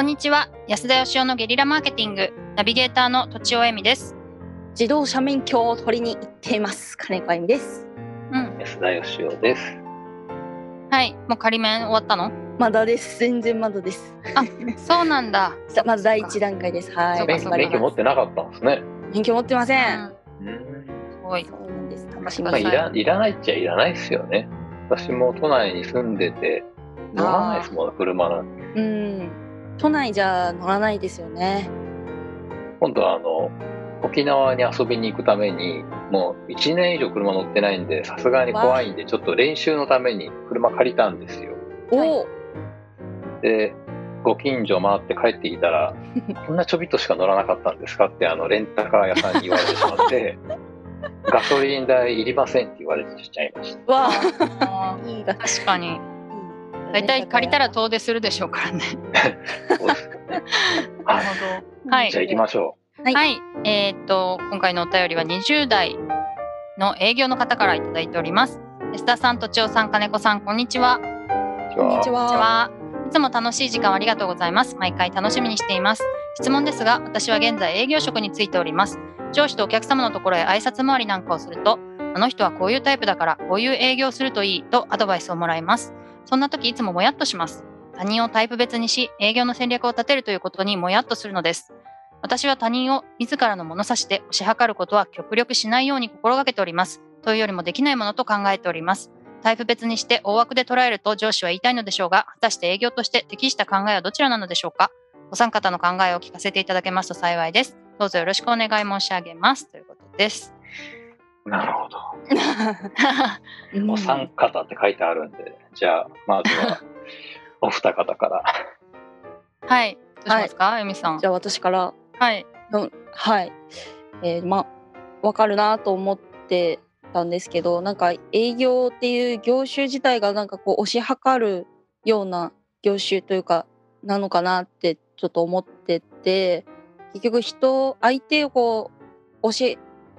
こんにちは。安田義雄のゲリラマーケティング。ナビゲーターの土地尾恵美です。自動車免許を取りに行っています。金子恵美です。うん。安田義雄です。はい。もう仮面終わったの？まだです。全然まだです。あそうなんだ。さまず第一段階です。はい。免許持ってなかったんですね。免許持ってません、うん。うんすごい。そうなんです。楽しみまあ、にい。らいらないっちゃいらないですよね。私も都内に住んでて乗らないですもんね車なんて。うん都内じゃ乗らないですよね。今度はあの沖縄に遊びに行くためにもう1年以上車乗ってないんでさすがに怖いんでちょっと練習のために車借りたんですよ。おおでご近所回って帰ってきたら「こんなちょびっとしか乗らなかったんですか?」ってあのレンタカー屋さんに言われてしまって「ガソリン代いりません」って言われてちゃいました。わあ。あいいが確かに大体借りたら遠出するでしょうからね。そうですよねはい。どはいじゃあ行きましょはい。はい、えーっと今回のお便りは20代の営業の方からいただいております。安田さん、とちおさん、金子さん、こんにちは。う。こんにちこんにちは。は。いつも楽しい時間をありがとうございます。毎回楽しみにしています。質問ですが、私は現在営業職についております。上司とお客様のところへ挨拶回りなんかをすると、あの人はこういうタイプだから、こういう営業するといいとアドバイスをもらいます。そんな時いつももやっとします。他人をタイプ別にし、営業の戦略を立てるということにもやっとするのです。私は他人を自らの物差しで推し量ることは極力しないように心がけております。というよりもできないものと考えております。タイプ別にして大枠で捉えると上司は言いたいのでしょうが、果たして営業として適した考えはどちらなのでしょうかお三方の考えを聞かせていただけますと幸いです。どうぞよろしくお願い申し上げます。ということです。なるほど。うんお三方って書いてあるんで、じゃあまずはお二方から。はい。どうしますか、えみさんじ。ゃあ私からはい。うんはいえー、まあわかるなと思ってたんですけどなんか営業っていう業種自体がなんかこう推し量るような業種というかなのかなってちょっと思ってて結局人相手をこう推し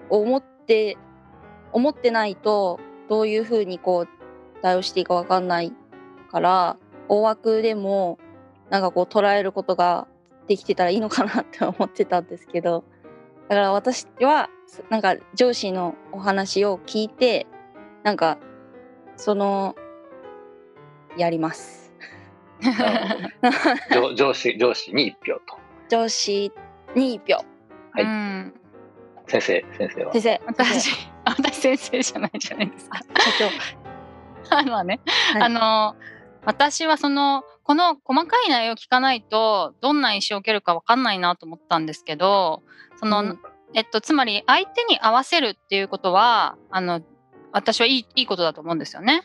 思って思ってないとどういうふうにこう対応していいかわかんないから大枠でもなんかこう捉えることができてたらいいのかなって思ってたんですけどだから私はすなんか上司のお話を聞いてなんかそのやります 上上司上司に一票と。上司に1票はいうん。先生先生は？先生私、私先生じゃないじゃないですか。社長。あのはね、はい。あの私はそのこの細かい内容を聞かないとどんな印象を受けるかわかんないなと思ったんですけどその、うん。えっと、つまり相手に合わせるっていうことはあの私はいいいいことだと思うんですよね。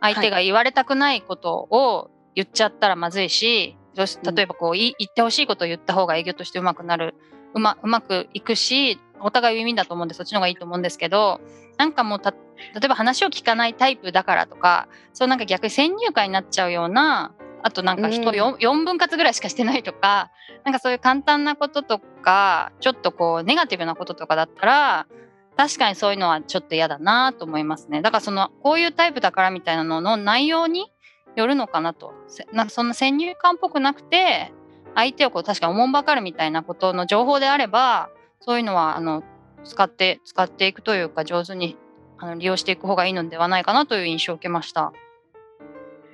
相手が言われたくないことを言っちゃったらまずいし、どうしうん。例えばこうい言ってほしいことを言った方が営業としてうまくなるうまうまくいくしお互いウィンウィンだと思うんでそっちの方がいいと思うんですけどなんかもうた例えば話を聞かないタイプだからとかそうなんか逆に先入観になっちゃうようなあとなんか人うん 4, 4分割ぐらいしかしてないとかなんかそういう簡単なこととかちょっとこうネガティブなこととかだったら確かにそういうのはちょっと嫌だなと思いますね。だからそのこういうタイプだからみたいなのの内容によるのかなと。せなんかそんな先入観っぽくなくて相手をこう確かにおもんばかるみたいなことの情報であればそういうのはあの使って使っていくというか上手にあの利用していく方がいいのではないかなという印象を受けました。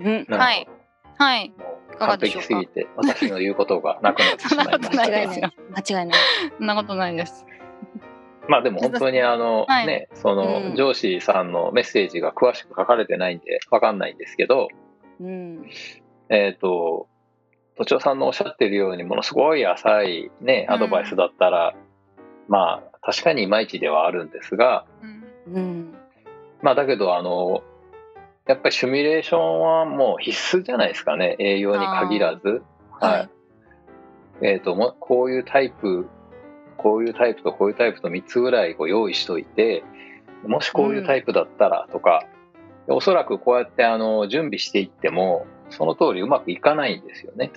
うんはい。はい。いかが完でしょうか？璧すぎて私の言うことがなくなってしまいました間違いない間違いないそんなことないです。まあでも本当にあの、はいねその、うん上司さんのメッセージが詳しく書かれてないんでわかんないんですけどうんえっ、と都庁さんのおっしゃってるようにものすごい浅いねアドバイスだったら、まあ確かにいまいちではあるんですが。うん。うんまあだけどあのやっぱりシミュレーションはもう必須じゃないですかね。営業に限らず。あー。はい。えっ、ともこういうタイプこういうタイプとこういうタイプと3つぐらいこう用意しといてもしこういうタイプだったらとか、おそらくこうやってあの準備していってもその通りうまくいかないんですよね。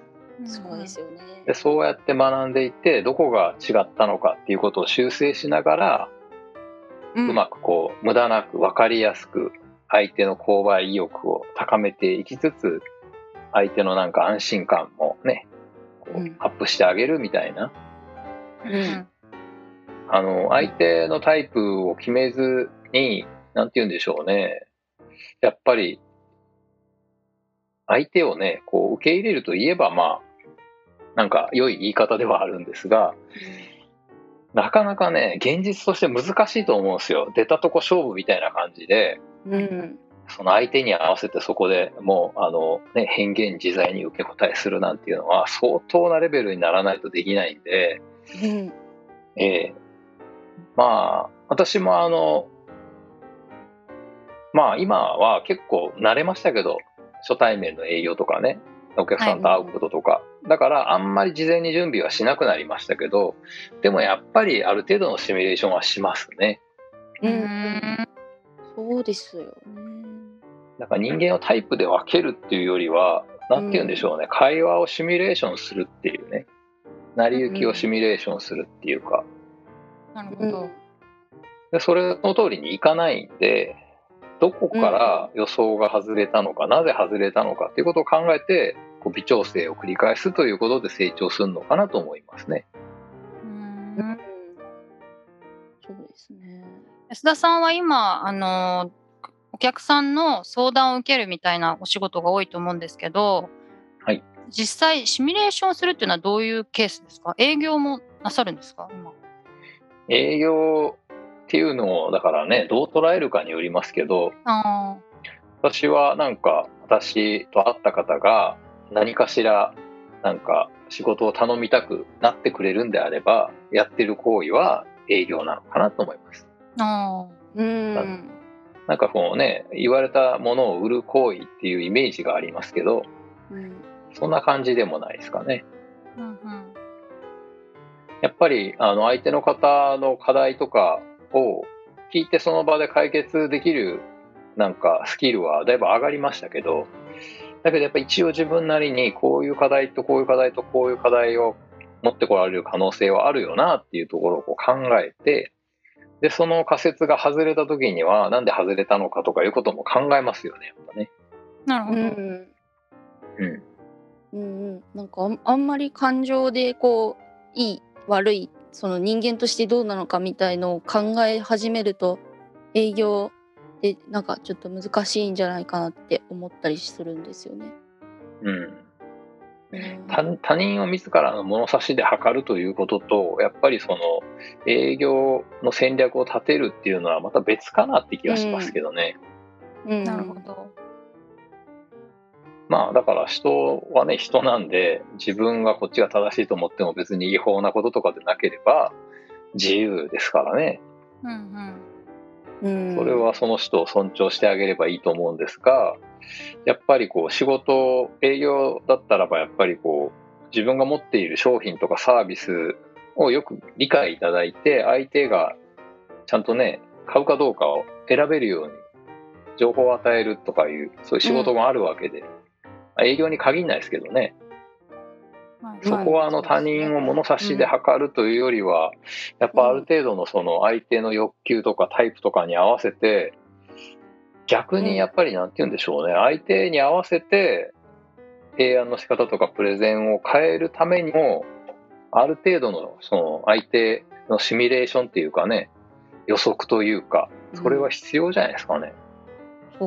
そうですよね。でそうやって学んでいってどこが違ったのかっていうことを修正しながら、ううまくこう無駄なく分かりやすく相手の購買意欲を高めていきつつ相手のなんか安心感もねこううん。アップしてあげるみたいな、ううんん。あの、相手のタイプを決めずに、なんて言うんでしょうね。やっぱり、相手をね、こう受け入れるといえば、まあ、なんか良い言い方ではあるんですが、なかなかね、現実として難しいと思うんですよ。出たとこ勝負みたいな感じで、うん。その相手に合わせてそこでもう、あの、ね、変幻自在に受け答えするなんていうのは相当なレベルにならないとできないんで、うん。ええ。まあ、私もあの、まあ今は結構慣れましたけど、初対面の営業とかね、お客さんと会うこととか、だからあんまり事前に準備はしなくなりましたけど、でもやっぱりある程度のシミュレーションはしますね。ううん。んそうですよね。だから人間をタイプで分けるっていうよりは、なんて言うんでしょうね、会話をシミュレーションするっていうね、成り行きをシミュレーションするっていうか、なるほど。うん。でそれの通りにいかないんで、どこから予想が外れたのか、なぜ外れたのかっていうことを考えて、こう微調整を繰り返すということで成長するのかなと思いますね。うんうん。そうですね。安田さんは今、あのお客さんの相談を受けるみたいなお仕事が多いと思うんですけど、はい、実際シミュレーションするっていうのはどういうケースですか？営業もなさるんですか？今。営業っていうのを、だからね、どう捉えるかによりますけど、あ私はなんか、私と会った方が何かしら、なんか仕事を頼みたくなってくれるんであれば、やってる行為は営業なのかなと思います。うん。なんかこうね、言われたものを売る行為っていうイメージがありますけど、うんそんな感じでもないですかね。ー、うんうんやっぱり、あの、相手の方の課題とかを聞いてその場で解決できる、なんかスキルはだいぶ上がりましたけど、だけどやっぱ一応自分なりにこういう課題とこういう課題とこういう課題を持ってこられる可能性はあるよなっていうところをこう考えて、で、その仮説が外れた時にはなんで外れたのかとかいうことも考えますよね、やっぱね。うなるほど。んうん。うんうん、なんかあんあんまり感情でこういい悪いその人間としてどうなのかみたいのを考え始めると営業でなんかちょっと難しいんじゃないかなって思ったりするんですよね。うん。うん他他人を自らの物差しで測るということとやっぱりその営業の戦略を立てるっていうのはまた別かなって気がしますけどね、うんなるほど。まあだから人はね人なんで自分がこっちが正しいと思っても別に違法なこととかでなければ自由ですからね。うんうん。うんそれはその人を尊重してあげればいいと思うんですがやっぱりこう仕事営業だったらばやっぱりこう自分が持っている商品とかサービスをよく理解いただいて相手がちゃんとね買うかどうかを選べるように情報を与えるとかいうそういう仕事があるわけで、営業に限らないですけどね。はいそこはあの他人を物差しで測るというよりは、やっぱある程度のその相手の欲求とかタイプとかに合わせて、逆にやっぱりなんて言うんでしょうね、相手に合わせて提案の仕方とかプレゼンを変えるためにも、ある程度のその相手のシミュレーションっていうかね、予測というか、それは必要じゃないですかね。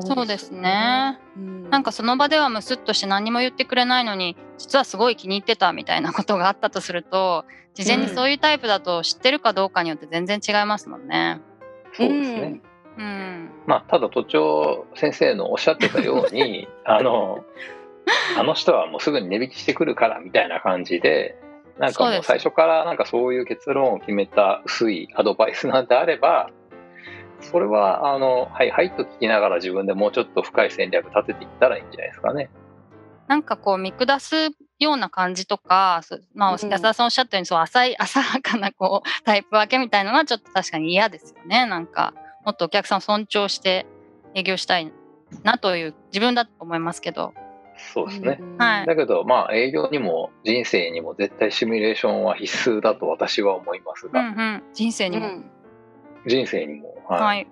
そうですね。うんなんかその場ではムスッとして何も言ってくれないのに実はすごい気に入ってたみたいなことがあったとすると事前にそういうタイプだと知ってるかどうかによって全然違いますもんね。そうですね。うん。まあ、ただ都庁先生のおっしゃってたように あのあの人はもうすぐに値引きしてくるからみたいな感じでなんかもう最初からなんかそういう結論を決めた薄いアドバイスなんてあればそれはあのはいはいと聞きながら自分でもうちょっと深い戦略立てていったらいいんじゃないですかね。なんかこう見下すような感じとか、まあ、うん安田さんおっしゃったようにそう浅い 浅はかなこうタイプ分けみたいなのはちょっと確かに嫌ですよね。なんかもっとお客さんを尊重して営業したいなという自分だと思いますけど。そうですね。うんはいだけどまあ営業にも人生にも絶対シミュレーションは必須だと私は思いますうんが、うん。人生にも。うん人生にも、はい。はい。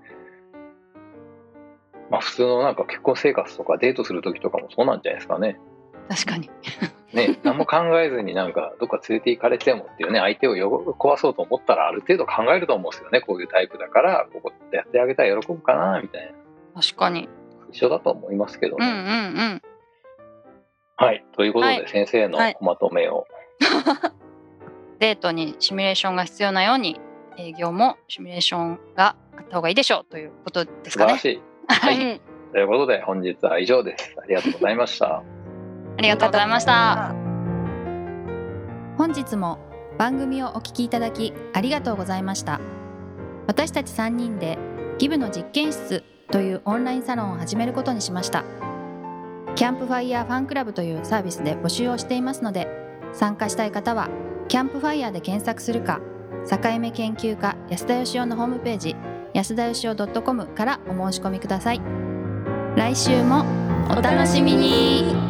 まあ、普通のなんか結婚生活とかデートする時とかもそうなんじゃないですかね。確かに。ね、何も考えずになんかどっか連れて行かれてもっていうね相手を壊そうと思ったらある程度考えると思うんですよね。こういうタイプだからここやってあげたら喜ぶかなみたいな。確かに。一緒だと思いますけどね。うんうんうん。はい。ということで、先生のまとめを、はい、デートにシミュレーションが必要なように営業もシミュレーションがあった方がいいでしょうということですかね。素晴らしい、はいということで本日は以上です。ありがとうございました。ありがとうございました。本日も番組をお聞きいただきありがとうございました。私たち3人でギブの実験室というオンラインサロンを始めることにしました。キャンプファイヤーファンクラブというサービスで募集をしていますので、参加したい方はキャンプファイヤーで検索するか、境目研究家安田佳生のホームページ安田佳生 .com からお申し込みください。来週もお楽しみに